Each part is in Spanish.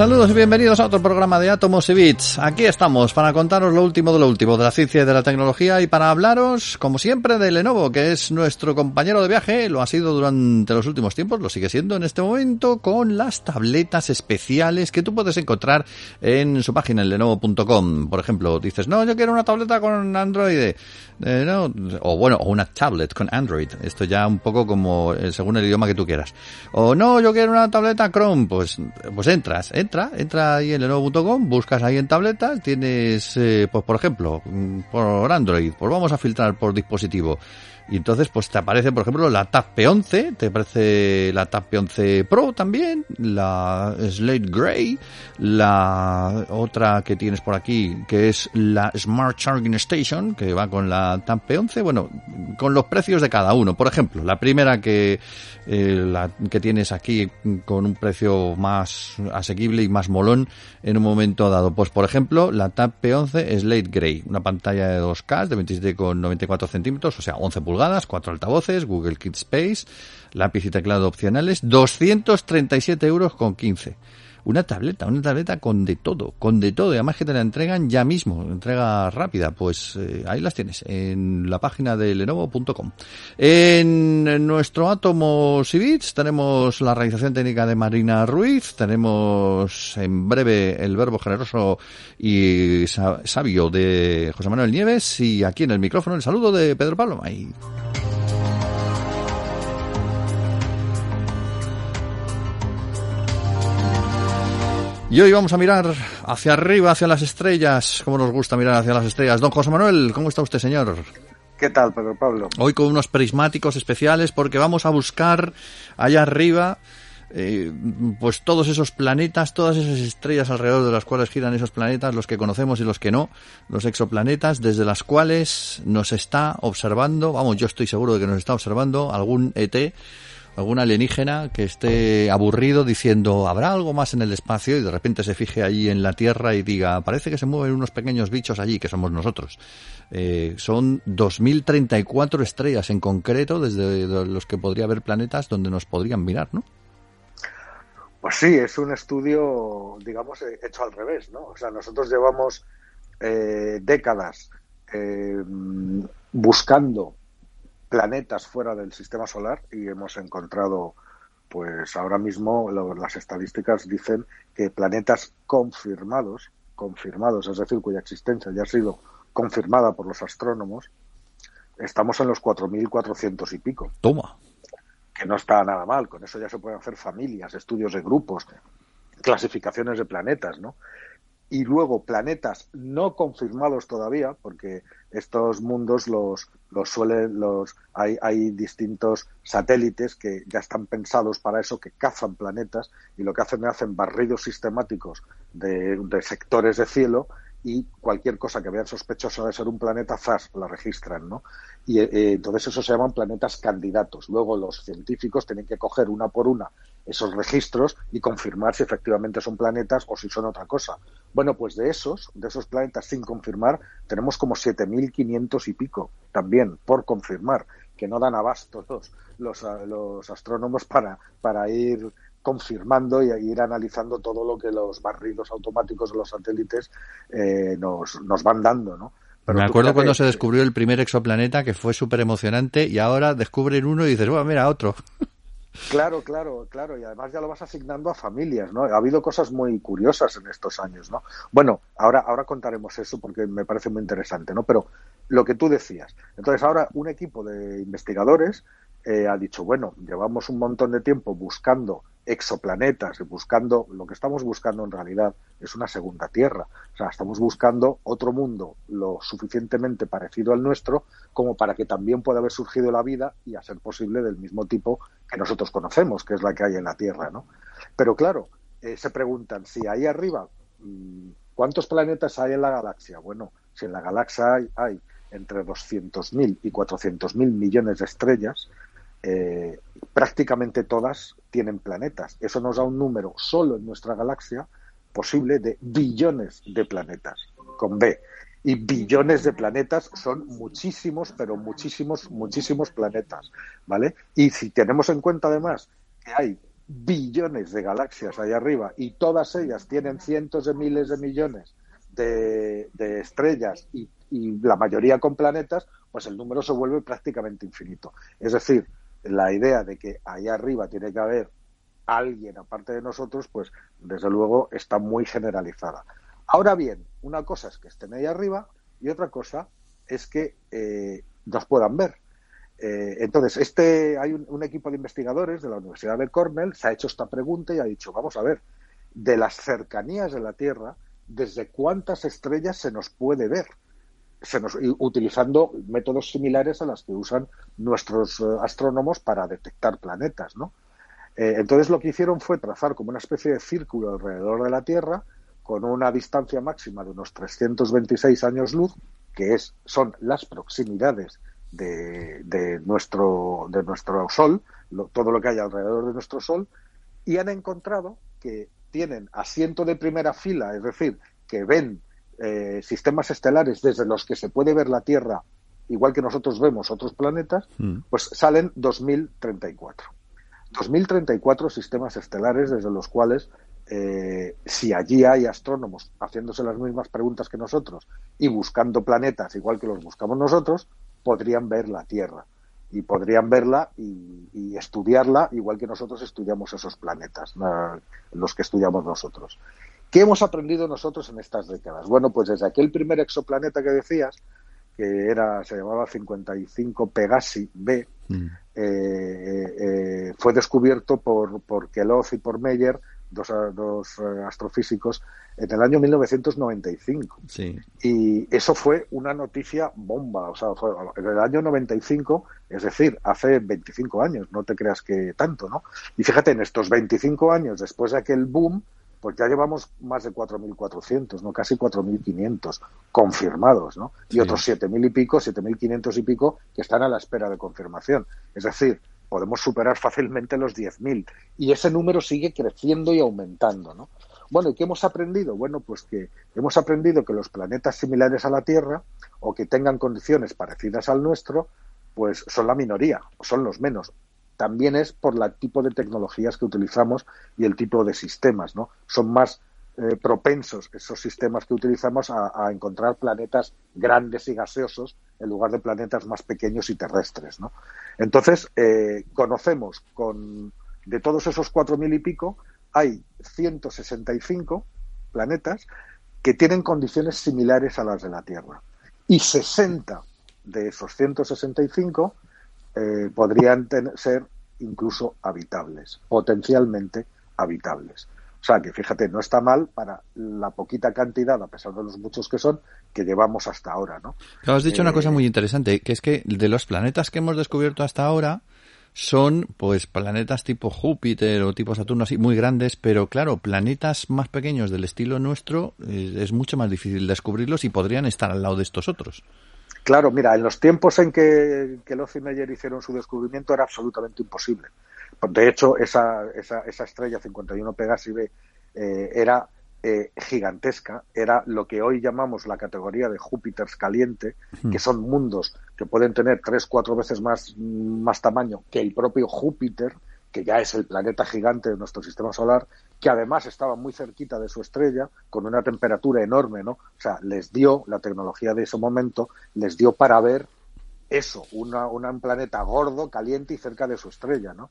Saludos y bienvenidos a otro programa de Átomos y Bits. Aquí estamos para contaros lo último de lo último de la ciencia y de la tecnología y para hablaros, como siempre, de Lenovo, que es nuestro compañero de viaje, lo ha sido durante los últimos tiempos, lo sigue siendo en este momento, con las tabletas especiales que tú puedes encontrar en su página en lenovo.com. Por ejemplo, dices, no, yo quiero una tableta con Android, eh, o bueno, o una tablet con Android. Esto ya un poco como eh, según el idioma que tú quieras. O no, yo quiero una tableta Chrome, pues, pues entras, entras entra, entra ahí en lenovo.com, buscas ahí en tabletas, tienes, eh, pues por ejemplo, mm, por Android, pues vamos a filtrar por dispositivo. Y entonces, pues te aparece, por ejemplo, la Tab P11, te aparece la Tab P11 Pro también, la Slate Gray, la otra que tienes por aquí, que es la Smart Charging Station, que va con la Tab P11, bueno, con los precios de cada uno. Por ejemplo, la primera que, eh, la que tienes aquí con un precio más asequible y más molón en un momento dado. Pues, por ejemplo, la Tab P11 Slate Gray, una pantalla de 2K de 27,94 centímetros, o sea, 11 pulgadas cuatro altavoces, Google Kit Space, lápiz y teclado opcionales, 237 euros con 15. Una tableta, una tableta con de todo, con de todo, y además que te la entregan ya mismo, entrega rápida, pues eh, ahí las tienes, en la página de lenovo.com. En nuestro Átomo Civits tenemos la realización técnica de Marina Ruiz, tenemos en breve el verbo generoso y sabio de José Manuel Nieves, y aquí en el micrófono el saludo de Pedro Pablo May. Y hoy vamos a mirar hacia arriba, hacia las estrellas, como nos gusta mirar hacia las estrellas. Don José Manuel, ¿cómo está usted, señor? ¿Qué tal, Pedro Pablo? Hoy con unos prismáticos especiales porque vamos a buscar allá arriba eh, pues todos esos planetas, todas esas estrellas alrededor de las cuales giran esos planetas, los que conocemos y los que no, los exoplanetas, desde las cuales nos está observando, vamos, yo estoy seguro de que nos está observando algún ET algún alienígena que esté aburrido diciendo habrá algo más en el espacio y de repente se fije allí en la Tierra y diga parece que se mueven unos pequeños bichos allí que somos nosotros. Eh, son 2034 estrellas en concreto desde los que podría haber planetas donde nos podrían mirar, ¿no? Pues sí, es un estudio, digamos, hecho al revés, ¿no? O sea, nosotros llevamos eh, décadas eh, buscando planetas fuera del sistema solar y hemos encontrado, pues ahora mismo las estadísticas dicen que planetas confirmados, confirmados, es decir, cuya existencia ya ha sido confirmada por los astrónomos, estamos en los 4.400 y pico. Toma. Que no está nada mal, con eso ya se pueden hacer familias, estudios de grupos, clasificaciones de planetas, ¿no? Y luego planetas no confirmados todavía, porque estos mundos los, los suelen, los, hay, hay distintos satélites que ya están pensados para eso, que cazan planetas y lo que hacen es hacen barridos sistemáticos de, de sectores de cielo y cualquier cosa que vean sospechosa de ser un planeta, FAS, la registran, ¿no? Y eh, entonces eso se llaman planetas candidatos. Luego los científicos tienen que coger una por una esos registros y confirmar si efectivamente son planetas o si son otra cosa. Bueno, pues de esos, de esos planetas sin confirmar, tenemos como 7.500 y pico también por confirmar, que no dan abasto los, los, los astrónomos para, para ir confirmando y ir analizando todo lo que los barridos automáticos de los satélites eh, nos, nos van dando, ¿no? Me acuerdo cuando se descubrió el primer exoplaneta, que fue súper emocionante, y ahora descubren uno y dices, bueno, mira, otro. Claro, claro, claro, y además ya lo vas asignando a familias, ¿no? Ha habido cosas muy curiosas en estos años, ¿no? Bueno, ahora, ahora contaremos eso porque me parece muy interesante, ¿no? Pero lo que tú decías, entonces ahora un equipo de investigadores eh, ha dicho, bueno, llevamos un montón de tiempo buscando exoplanetas, buscando, lo que estamos buscando en realidad es una segunda Tierra. O sea, estamos buscando otro mundo lo suficientemente parecido al nuestro como para que también pueda haber surgido la vida y a ser posible del mismo tipo que nosotros conocemos, que es la que hay en la Tierra, ¿no? Pero claro, eh, se preguntan si ahí arriba, mm, ¿cuántos planetas hay en la galaxia? Bueno, si en la galaxia hay, hay entre 200.000 y 400.000 millones de estrellas, eh, prácticamente todas tienen planetas. Eso nos da un número solo en nuestra galaxia posible de billones de planetas, con B. Y billones de planetas son muchísimos, pero muchísimos, muchísimos planetas, ¿vale? Y si tenemos en cuenta además que hay billones de galaxias ahí arriba y todas ellas tienen cientos de miles de millones de, estrellas y, la mayoría con planetas, pues el número se vuelve prácticamente infinito. Es decir, la idea de que ahí arriba tiene que haber alguien aparte de nosotros, pues desde luego está muy generalizada. Ahora bien, una cosa es que estén ahí arriba y otra cosa es que eh, nos puedan ver. Eh, entonces, este, hay un, equipo de investigadores de la Universidad de Cornell, se ha hecho esta pregunta y ha dicho, vamos a ver, de las cercanías de la Tierra, ¿desde cuántas estrellas se nos puede ver? Se nos, utilizando métodos similares a los que usan nuestros eh, astrónomos para detectar planetas, ¿no? entonces lo que hicieron fue trazar como una especie de círculo alrededor de la Tierra con una distancia máxima de unos 326 años luz, que es, son las proximidades de, nuestro, de nuestro Sol, todo lo que hay alrededor de nuestro Sol, y han encontrado que tienen asiento de primera fila, es decir, que ven eh, sistemas estelares desde los que se puede ver la Tierra, igual que nosotros vemos otros planetas, mm. pues salen 2034. 2034 sistemas estelares desde los cuales, eh, si allí hay astrónomos haciéndose las mismas preguntas que nosotros y buscando planetas igual que los buscamos nosotros, podrían ver la Tierra y podrían verla y, estudiarla igual que nosotros estudiamos esos planetas, los que estudiamos nosotros. ¿Qué hemos aprendido nosotros en estas décadas? Bueno, pues desde aquel primer exoplaneta que decías, que era se llamaba 55 Pegasi B, mm. eh, eh, eh, fue descubierto por, por Keloth y por Meyer dos, dos astrofísicos, en el año 1995. Sí. Y eso fue una noticia bomba. O sea, fue en el año 95, es decir, hace 25 años, no te creas que tanto, ¿no? Y fíjate, en estos 25 años, después de aquel boom, pues ya llevamos más de 4.400, ¿no? Casi 4.500 confirmados, ¿no? Y otros 7.000 y pico, 7.500 y pico que están a la espera de confirmación. Es decir, podemos superar fácilmente los 10.000 y ese número sigue creciendo y aumentando, ¿no? Bueno, ¿y qué hemos aprendido? Bueno, pues que hemos aprendido que los planetas similares a la Tierra o que tengan condiciones parecidas al nuestro, pues son la minoría, son los menos. También es por el tipo de tecnologías que utilizamos y el tipo de sistemas, ¿no? Son más eh, propensos esos sistemas que utilizamos a, encontrar planetas grandes y gaseosos en lugar de planetas más pequeños y terrestres. ¿no? Entonces, eh, conocemos con de todos esos cuatro mil y pico, hay 165 planetas que tienen condiciones similares a las de la Tierra. Y 60 de esos 165 eh, podrían ser incluso habitables, potencialmente habitables. O sea, que fíjate, no está mal para la poquita cantidad, a pesar de los muchos que son, que llevamos hasta ahora, ¿no? has dicho una cosa eh, muy interesante, que es que de los planetas que hemos descubierto hasta ahora, son pues planetas tipo Júpiter o tipo Saturno así muy grandes, pero claro, planetas más pequeños del estilo nuestro eh, es mucho más difícil descubrirlos y podrían estar al lado de estos otros. Claro, mira, en los tiempos en que, que y Meyer hicieron su descubrimiento era absolutamente imposible. De hecho, esa, esa, esa estrella 51 Pegasi B eh, era eh, gigantesca, era lo que hoy llamamos la categoría de Júpiter caliente, que son mundos que pueden tener tres, cuatro veces más, más tamaño que el propio Júpiter, que ya es el planeta gigante de nuestro sistema solar, que además estaba muy cerquita de su estrella, con una temperatura enorme, ¿no? O sea, les dio, la tecnología de ese momento, les dio para ver eso, una, un planeta gordo, caliente y cerca de su estrella, ¿no?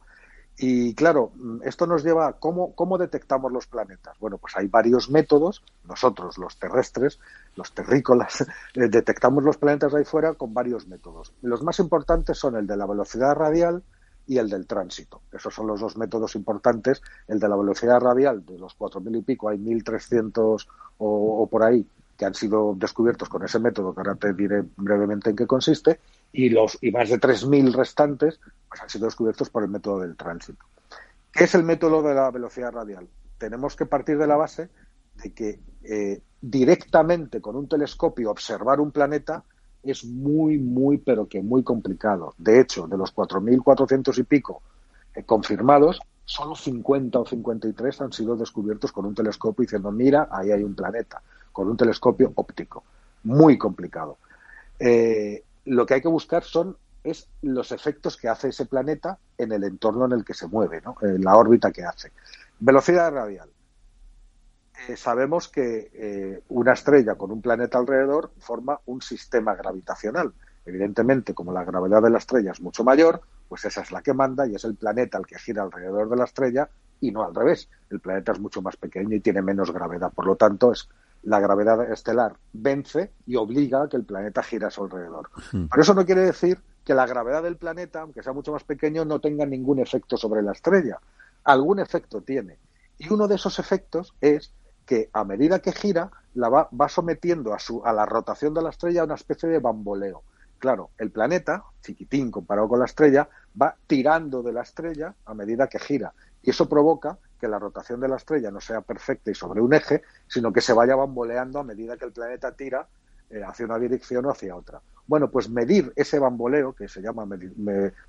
Y claro, esto nos lleva a cómo, cómo detectamos los planetas. Bueno, pues hay varios métodos. Nosotros, los terrestres, los terrícolas, eh, detectamos los planetas ahí fuera con varios métodos. Los más importantes son el de la velocidad radial y el del tránsito. Esos son los dos métodos importantes. El de la velocidad radial, de los 4.000 y pico, hay 1.300 o, o por ahí que han sido descubiertos con ese método, que ahora te diré brevemente en qué consiste, y los y más de 3.000 restantes pues han sido descubiertos por el método del tránsito. ¿Qué es el método de la velocidad radial? Tenemos que partir de la base de que eh, directamente con un telescopio observar un planeta es muy, muy, pero que muy complicado. De hecho, de los 4.400 y pico eh, confirmados, solo 50 o 53 han sido descubiertos con un telescopio diciendo, mira, ahí hay un planeta, con un telescopio óptico. Muy complicado. Eh, lo que hay que buscar son es los efectos que hace ese planeta en el entorno en el que se mueve, ¿no? en la órbita que hace. Velocidad radial. Eh, sabemos que eh, una estrella con un planeta alrededor forma un sistema gravitacional. Evidentemente, como la gravedad de la estrella es mucho mayor, pues esa es la que manda y es el planeta el que gira alrededor de la estrella y no al revés. El planeta es mucho más pequeño y tiene menos gravedad. Por lo tanto, es la gravedad estelar vence y obliga a que el planeta gire a su alrededor. Pero eso no quiere decir que la gravedad del planeta, aunque sea mucho más pequeño, no tenga ningún efecto sobre la estrella. Algún efecto tiene. Y uno de esos efectos es que a medida que gira, la va, va sometiendo a, su, a la rotación de la estrella a una especie de bamboleo. Claro, el planeta, chiquitín comparado con la estrella, va tirando de la estrella a medida que gira. Y eso provoca que la rotación de la estrella no sea perfecta y sobre un eje, sino que se vaya bamboleando a medida que el planeta tira eh, hacia una dirección o hacia otra. Bueno, pues medir ese bamboleo, que se llama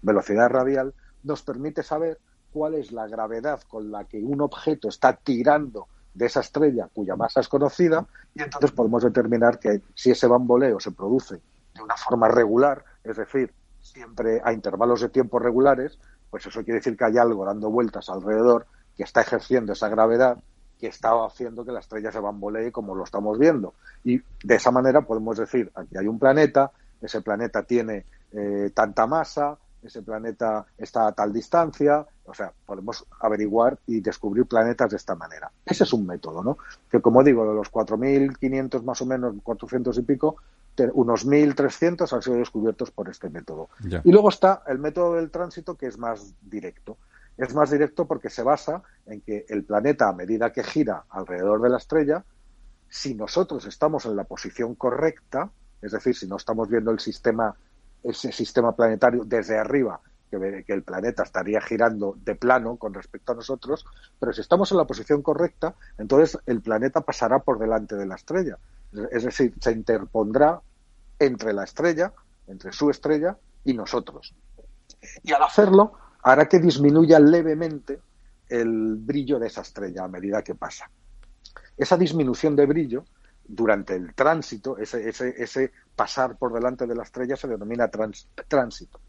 velocidad radial, nos permite saber cuál es la gravedad con la que un objeto está tirando de esa estrella cuya masa es conocida y entonces podemos determinar que si ese bamboleo se produce de una forma regular, es decir, siempre a intervalos de tiempo regulares, pues eso quiere decir que hay algo dando vueltas alrededor que está ejerciendo esa gravedad que está haciendo que la estrella se bambolee como lo estamos viendo. Y de esa manera podemos decir, aquí hay un planeta, ese planeta tiene eh, tanta masa, ese planeta está a tal distancia, o sea, podemos averiguar y descubrir planetas de esta manera. Ese es un método, ¿no? Que como digo, de los 4.500 más o menos, 400 y pico, unos 1.300 han sido descubiertos por este método. Y luego está el método del tránsito, que es más directo. Es más directo porque se basa en que el planeta, a medida que gira alrededor de la estrella, si nosotros estamos en la posición correcta, es decir, si no estamos viendo el sistema, ese sistema planetario desde arriba, que, que el planeta estaría girando de plano con respecto a nosotros, pero si estamos en la posición correcta, entonces el planeta pasará por delante de la estrella. Es decir, se interpondrá entre la estrella, entre su estrella y nosotros. Y al hacerlo, hará que disminuya levemente el brillo de esa estrella a medida que pasa. Esa disminución de brillo durante el tránsito, ese, ese, pasar por delante de la estrella se denomina tránsito.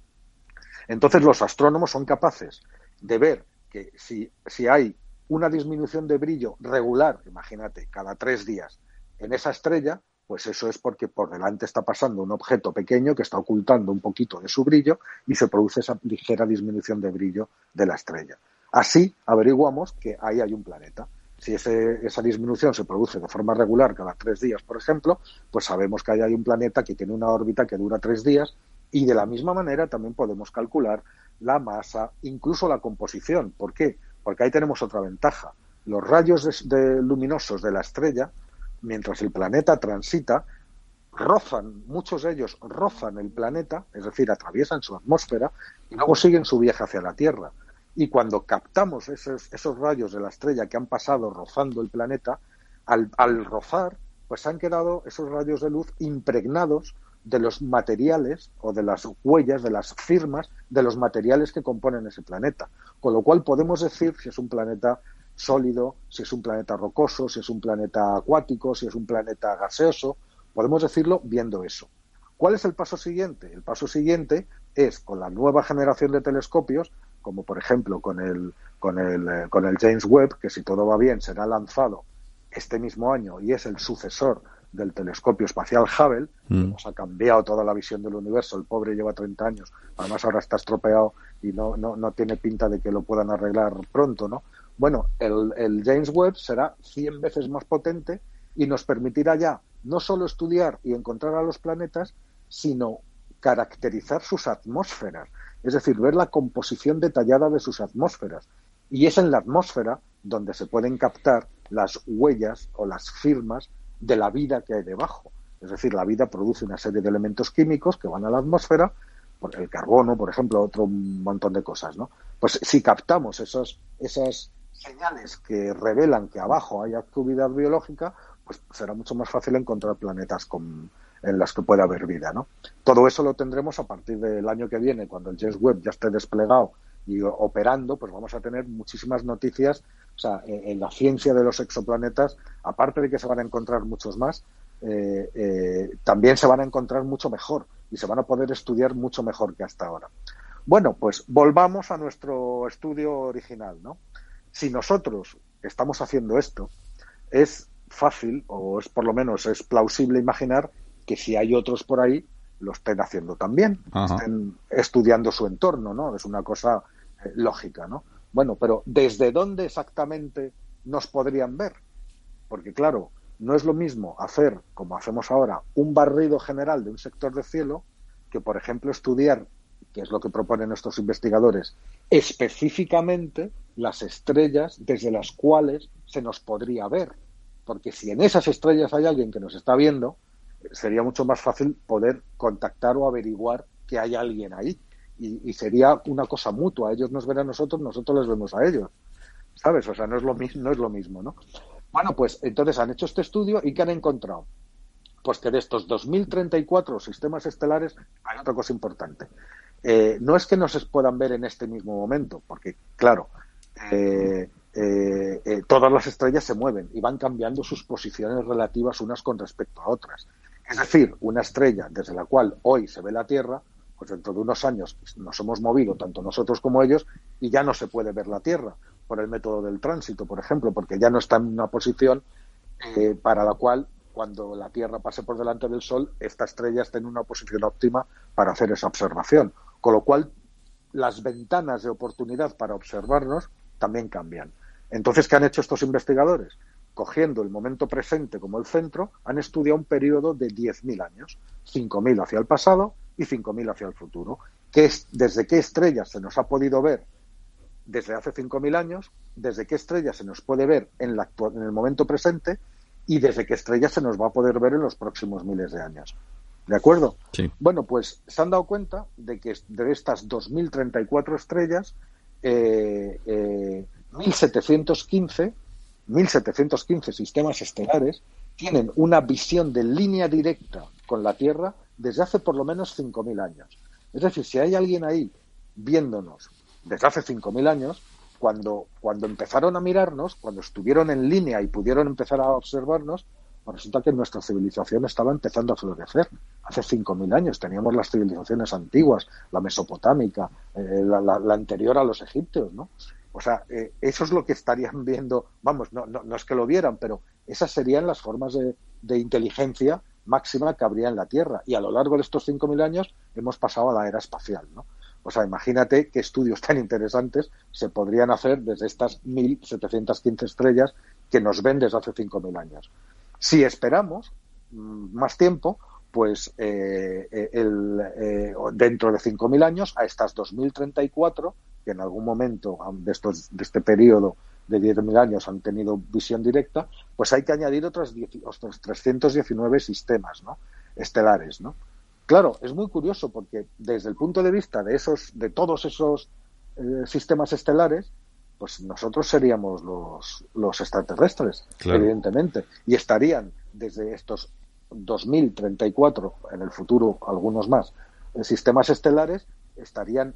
Entonces los astrónomos son capaces de ver que si, si hay una disminución de brillo regular, imagínate, cada tres días, en esa estrella, pues eso es porque por delante está pasando un objeto pequeño que está ocultando un poquito de su brillo y se produce esa ligera disminución de brillo de la estrella. Así averiguamos que ahí hay un planeta. Si esa disminución se produce de forma regular cada tres días, por ejemplo, pues sabemos que ahí hay un planeta que tiene una órbita que dura tres días y de la misma manera también podemos calcular la masa, incluso la composición. ¿Por qué? Porque ahí tenemos otra ventaja. Los rayos luminosos de la estrella mientras el planeta transita, rozan, muchos de ellos rozan el planeta, es decir, atraviesan su atmósfera y luego siguen su viaje hacia la Tierra. Y cuando captamos esos, rayos de la estrella que han pasado rozando el planeta, al, al rozar, pues han quedado esos rayos de luz impregnados de los materiales o de las huellas, de las firmas de los materiales que componen ese planeta. Con lo cual podemos decir si es un planeta sólido, si es un planeta rocoso, si es un planeta acuático, si es un planeta gaseoso. Podemos decirlo viendo eso. ¿Cuál es el paso siguiente? El paso siguiente es con la nueva generación de telescopios, como por ejemplo con el, con el, eh, con el James Webb, que si todo va bien será lanzado este mismo año y es el sucesor del telescopio espacial Hubble, que mm. nos ha cambiado toda la visión del universo. El pobre lleva 30 años, además ahora está estropeado y no, no, no tiene pinta de que lo puedan arreglar pronto, ¿no? Bueno, el, James Webb será 100 veces más potente y nos permitirá ya no solo estudiar y encontrar a los planetas, sino caracterizar sus atmósferas, es decir, ver la composición detallada de sus atmósferas. Y es en la atmósfera donde se pueden captar las huellas o las firmas de la vida que hay debajo. Es decir, la vida produce una serie de elementos químicos que van a la atmósfera, el carbono, por ejemplo, otro montón de cosas, ¿no? Pues si captamos esos, esas señales que revelan que abajo hay actividad biológica, pues será mucho más fácil encontrar planetas con, en las que pueda haber vida, ¿no? Todo eso lo tendremos a partir del año que viene, cuando el James Webb ya esté desplegado y operando, pues vamos a tener muchísimas noticias, o sea, en, la ciencia de los exoplanetas, aparte de que se van a encontrar muchos más, eh, eh, también se van a encontrar mucho mejor, y se van a poder estudiar mucho mejor que hasta ahora. Bueno, pues volvamos a nuestro estudio original, ¿no? Si nosotros estamos haciendo esto, es fácil, o es por lo menos es plausible imaginar que si hay otros por ahí, lo estén haciendo también, estén estudiando su entorno, ¿no? Es una cosa eh, lógica, ¿no? Bueno, pero ¿desde dónde exactamente nos podrían ver? Porque claro, no es lo mismo hacer, como hacemos ahora, un barrido general de un sector de cielo que, por ejemplo, estudiar, que es lo que proponen nuestros investigadores, específicamente las estrellas desde las cuales se nos podría ver. Porque si en esas estrellas hay alguien que nos está viendo, sería mucho más fácil poder contactar o averiguar que hay alguien ahí. Y, sería una cosa mutua. Ellos nos ven a nosotros, nosotros les vemos a ellos. ¿Sabes? O sea, no es lo mismo, no es lo mismo, ¿no? Bueno, pues entonces han hecho este estudio y ¿qué han encontrado? Pues que de estos 2034 sistemas estelares hay otra cosa importante. Eh, no es que no se puedan ver en este mismo momento, porque, claro, eh, eh, todas las estrellas se mueven y van cambiando sus posiciones relativas unas con respecto a otras. Es decir, una estrella desde la cual hoy se ve la Tierra, pues dentro de unos años nos hemos movido tanto nosotros como ellos y ya no se puede ver la Tierra por el método del tránsito, por ejemplo, porque ya no está en una posición eh, para la cual cuando la Tierra pase por delante del Sol, esta estrella está en una posición óptima para hacer esa observación. Con lo cual, las ventanas de oportunidad para observarnos también cambian. Entonces, ¿qué han hecho estos investigadores? Cogiendo el momento presente como el centro, han estudiado un periodo de 10.000 años, 5.000 hacia el pasado y 5.000 hacia el futuro. Que es, ¿Desde qué estrellas se nos ha podido ver desde hace 5.000 años, desde qué estrella se nos puede ver en, la, en el momento presente y desde qué estrella se nos va a poder ver en los próximos miles de años. ¿De acuerdo? Sí. Bueno, pues se han dado cuenta de que de estas 2.034 estrellas, eh, eh, 1.715, 1.715 sistemas estelares tienen una visión de línea directa con la Tierra desde hace por lo menos 5.000 años. Es decir, si hay alguien ahí viéndonos desde hace 5.000 años, cuando, cuando empezaron a mirarnos, cuando estuvieron en línea y pudieron empezar a observarnos, pues resulta que nuestra civilización estaba empezando a florecer. Hace 5.000 años teníamos las civilizaciones antiguas, la mesopotámica, eh, la, anterior a los egipcios, ¿no? O sea, eh, eso es lo que estarían viendo, vamos, no, no, es que lo vieran, pero esas serían las formas de, inteligencia máxima que habría en la Tierra. Y a lo largo de estos 5.000 años hemos pasado a la era espacial, ¿no? O sea, imagínate qué estudios tan interesantes se podrían hacer desde estas 1.715 estrellas que nos ven desde hace 5.000 años. Si esperamos mm, más tiempo, pues eh, eh, eh, dentro de 5.000 años a estas 2.034, que en algún momento de, estos, de este periodo de 10.000 años han tenido visión directa, pues hay que añadir otros, otros 319 sistemas ¿no? estelares, ¿no? Claro, es muy curioso porque desde el punto de vista de esos, de todos esos eh, sistemas estelares, pues nosotros seríamos los, los extraterrestres, evidentemente, y estarían desde estos 2034, en el futuro algunos más, en sistemas estelares, estarían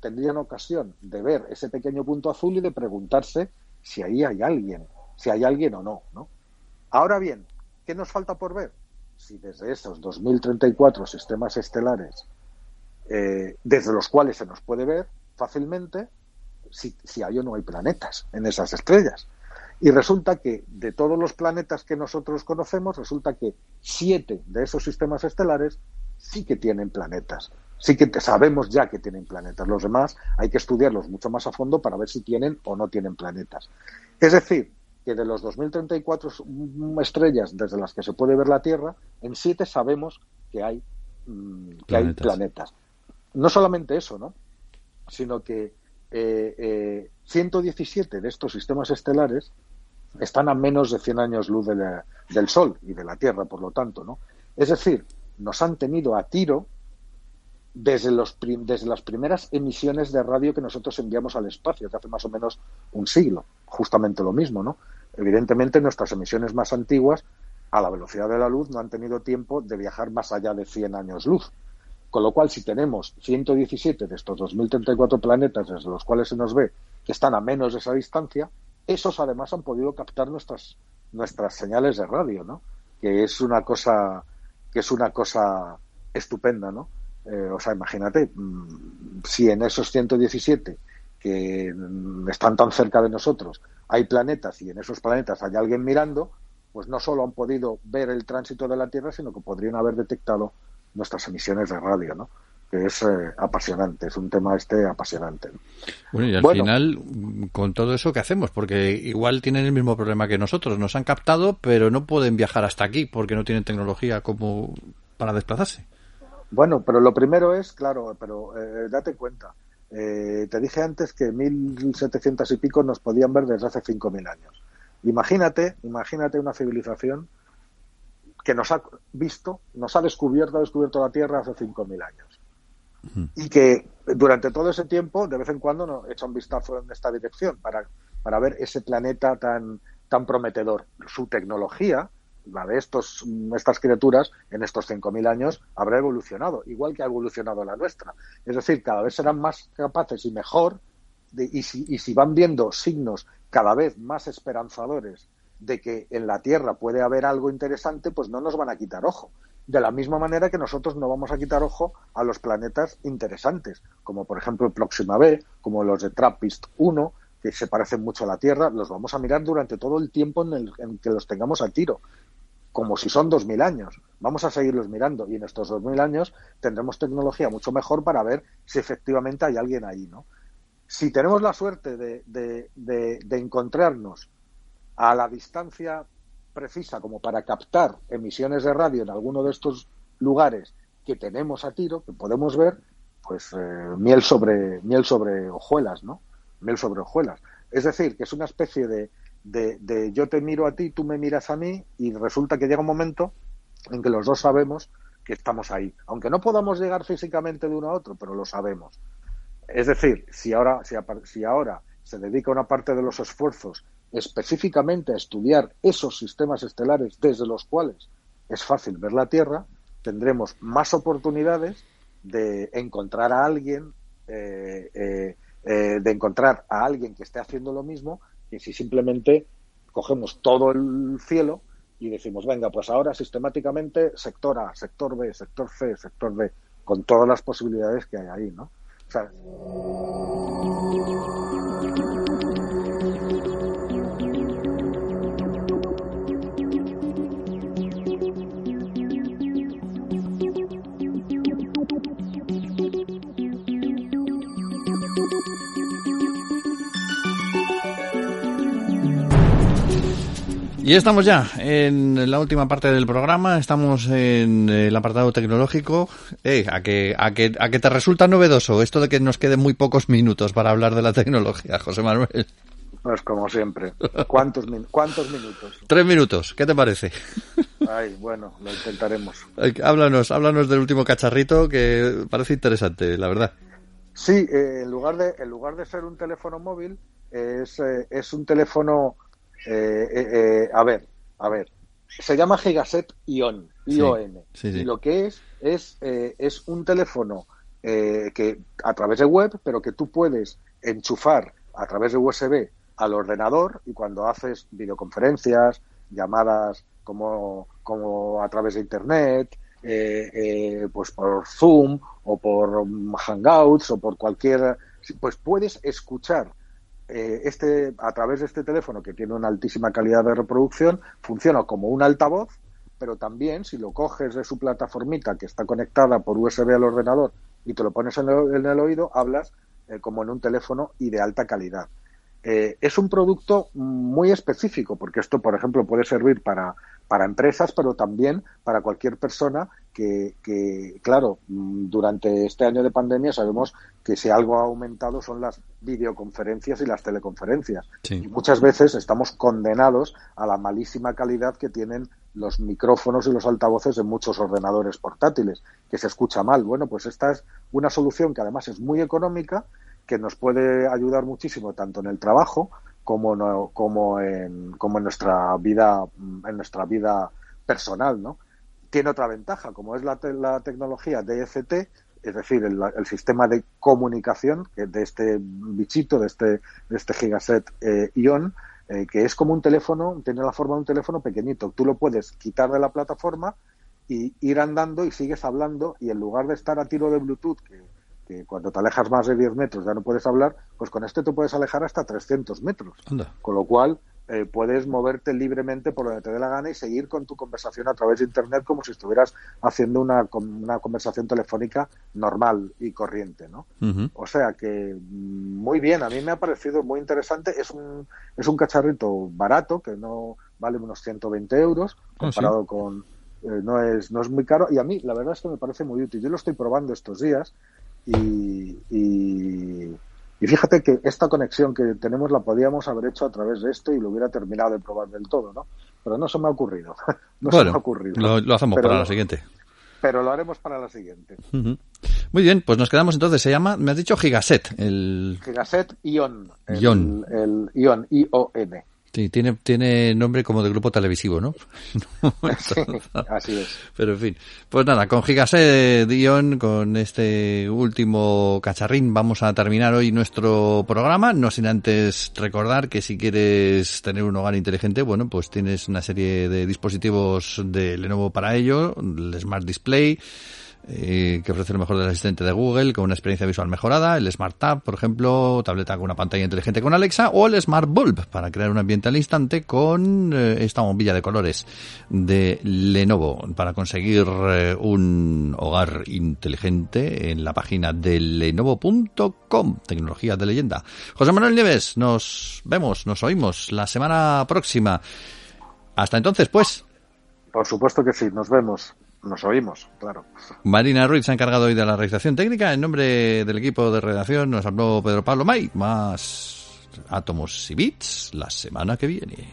tendrían ocasión de ver ese pequeño punto azul y de preguntarse si ahí hay alguien, si hay alguien o no, ¿no? Ahora bien, ¿qué nos falta por ver? si desde esos 2034 sistemas estelares, eh, desde los cuales se nos puede ver fácilmente si, si hay o no hay planetas en esas estrellas. Y resulta que de todos los planetas que nosotros conocemos, resulta que siete de esos sistemas estelares sí que tienen planetas. Sí que sabemos ya que tienen planetas. Los demás hay que estudiarlos mucho más a fondo para ver si tienen o no tienen planetas. Es decir, que de los 2034 estrellas desde las que se puede ver la Tierra, en siete sabemos que hay, mm, que hay planetas. No solamente eso, ¿no? Sino que eh, 117 eh, de estos sistemas estelares están a menos de 100 años luz del Sol y de la Tierra, por lo tanto, ¿no? Es decir, nos han tenido a tiro desde, los desde las primeras emisiones de radio que nosotros enviamos al espacio, que hace más o menos un siglo, justamente lo mismo, ¿no? Evidentemente, nuestras emisiones más antiguas, a la velocidad de la luz, no han tenido tiempo de viajar más allá de 100 años luz. Con lo cual, si tenemos 117 de estos 2034 planetas desde los cuales se nos ve que están a menos de esa distancia, esos además han podido captar nuestras, nuestras señales de radio, ¿no? Que es una cosa, que es una cosa estupenda, ¿no? Eh, o sea, imagínate, mm, si en esos 117 que mm, están tan cerca de nosotros hay planetas y en esos planetas hay alguien mirando, pues no solo han podido ver el tránsito de la Tierra, sino que podrían haber detectado nuestras emisiones de radio, ¿no? Que es eh, apasionante, es un tema este apasionante. Bueno, y al final, con todo eso, ¿qué hacemos? Porque igual tienen el mismo problema que nosotros, nos han captado, pero no pueden viajar hasta aquí porque no tienen tecnología como para desplazarse. Bueno, pero lo primero es, claro, pero eh, date cuenta, eh, te dije antes que 1700 y pico nos podían ver desde hace 5.000 años. Imagínate, imagínate una civilización que nos ha visto, nos ha descubierto, ha descubierto la Tierra hace 5.000 años. Y que durante todo ese tiempo, de vez en cuando, nos echa un vistazo en esta dirección para, para ver ese planeta tan, tan prometedor. Su tecnología, la de estos, estas criaturas, en estos 5.000 años, habrá evolucionado, igual que ha evolucionado la nuestra. Es decir, cada vez serán más capaces y mejor, y, si, y si van viendo signos cada vez más esperanzadores de que en la Tierra puede haber algo interesante, pues no nos van a quitar ojo. De la misma manera que nosotros no vamos a quitar ojo a los planetas interesantes, como por ejemplo Próxima B, como los de Trappist 1, que se parecen mucho a la Tierra, los vamos a mirar durante todo el tiempo en el que los tengamos a tiro, como si son 2.000 años. Vamos a seguirlos mirando y en estos 2.000 años tendremos tecnología mucho mejor para ver si efectivamente hay alguien ahí, ¿no? Si tenemos la suerte de, de, de encontrarnos a la distancia precisa como para captar emisiones de radio en alguno de estos lugares que tenemos a tiro, que podemos ver, pues eh, miel sobre miel sobre hojuelas, ¿no? Miel sobre hojuelas. Es decir, que es una especie de, de, de, yo te miro a ti, tú me miras a mí y resulta que llega un momento en que los dos sabemos que estamos ahí, aunque no podamos llegar físicamente de uno a otro, pero lo sabemos. Es decir, si ahora, si, si ahora se dedica una parte de los esfuerzos específicamente a estudiar esos sistemas estelares desde los cuales es fácil ver la Tierra, tendremos más oportunidades de encontrar a alguien, eh, eh, eh, de encontrar a alguien que esté haciendo lo mismo, que si simplemente cogemos todo el cielo y decimos, venga, pues ahora sistemáticamente sector A, sector B, sector C, sector D, con todas las posibilidades que hay ahí, ¿no? Y estamos ya en la última parte del programa, estamos en el apartado tecnológico. Eh, a, que, a, que, a que te resulta novedoso esto de que nos queden muy pocos minutos para hablar de la tecnología, José Manuel. Pues como siempre. ¿Cuántos, ¿Cuántos minutos? Tres minutos, ¿qué te parece? Ay, bueno, lo intentaremos. Háblanos, háblanos del último cacharrito que parece interesante, la verdad. Sí, eh, en, lugar de, en lugar de ser un teléfono móvil, es, eh, es un teléfono eh, eh, eh, a ver, a ver. Se llama Gigaset Ion, ION. Y lo que es, es, es un teléfono que a través de web, pero que tú puedes enchufar a través de USB al ordenador y cuando haces videoconferencias, llamadas como, como a través de Internet, pues por Zoom o por Hangouts o por cualquier, pues puedes escuchar eh, este, a través de este teléfono que tiene una altísima calidad de reproducción, funciona como un altavoz, pero también si lo coges de su plataformita que está conectada por USB al ordenador y te lo pones en el, oído, hablas eh, como en un teléfono y de alta calidad. Eh, es un producto muy específico, porque esto, por ejemplo, puede servir para, para empresas, pero también para cualquier persona que, claro, mm, durante este año de pandemia sabemos que si algo ha aumentado son las videoconferencias y las teleconferencias. Y muchas veces estamos condenados a la malísima calidad que tienen los micrófonos y los altavoces de muchos ordenadores portátiles, que se escucha mal. Bueno, pues esta es una solución que además es muy económica, que nos puede ayudar muchísimo tanto en el trabajo como, como, en, como en nuestra vida, en nuestra vida personal, ¿no? tiene otra ventaja, como es la, la tecnología DFT, es decir, el, sistema de comunicación de este bichito, de este, de este gigaset eh, ION, eh, que es como un teléfono, tiene la forma de un teléfono pequeñito. Tú lo puedes quitar de la plataforma y ir andando y sigues hablando y en lugar de estar a tiro de Bluetooth, que, que cuando te alejas más de 10 metros ya no puedes hablar, pues con este te puedes alejar hasta 300 metros. Con lo cual eh, puedes moverte libremente por donde te dé la gana y seguir con tu conversación a través de Internet como si estuvieras haciendo una, una conversación telefónica normal y corriente, ¿no? O sea que mm, muy bien, a mí me ha parecido muy interesante. Es un, es un cacharrito barato que no vale unos 120 euros ah, comparado con... Eh, no, es, no es muy caro y a mí la verdad es que me parece muy útil. Yo lo estoy probando estos días y, y y fíjate que esta conexión que tenemos la podíamos haber hecho a través de esto y lo hubiera terminado de probar del todo, ¿no? Pero no se me ha ocurrido. no se me ha ocurrido. Lo, hacemos para la siguiente. Pero lo haremos para la siguiente. Muy bien, pues nos quedamos entonces. Se llama, me has dicho Gigaset. El... Gigaset Ion. Ion. El, el Ion, I-O-N. Sí, tiene, tiene nombre como de grupo televisivo, ¿no? así es. Pero en fin. Pues nada, con Gigaset Dion, con este último cacharrín, vamos a terminar hoy nuestro programa. No sin antes recordar que si quieres tener un hogar inteligente, bueno, pues tienes una serie de dispositivos de Lenovo para ello, el Smart Display, eh, que ofrece lo mejor del asistente de Google con una experiencia visual mejorada, el Smart Tab, por ejemplo, tableta con una pantalla inteligente con Alexa, o el Smart Bulb para crear un ambiente al instante con eh, esta bombilla de colores de Lenovo para conseguir eh, un hogar inteligente en la página de lenovo.com, tecnología de leyenda. José Manuel Nieves, nos vemos, nos oímos la semana próxima. Hasta entonces, pues. Por supuesto que sí, nos vemos. Nos oímos, claro. Marina Ruiz se ha encargado hoy de la realización técnica. En nombre del equipo de redacción nos habló Pedro Pablo May. Más átomos y bits la semana que viene.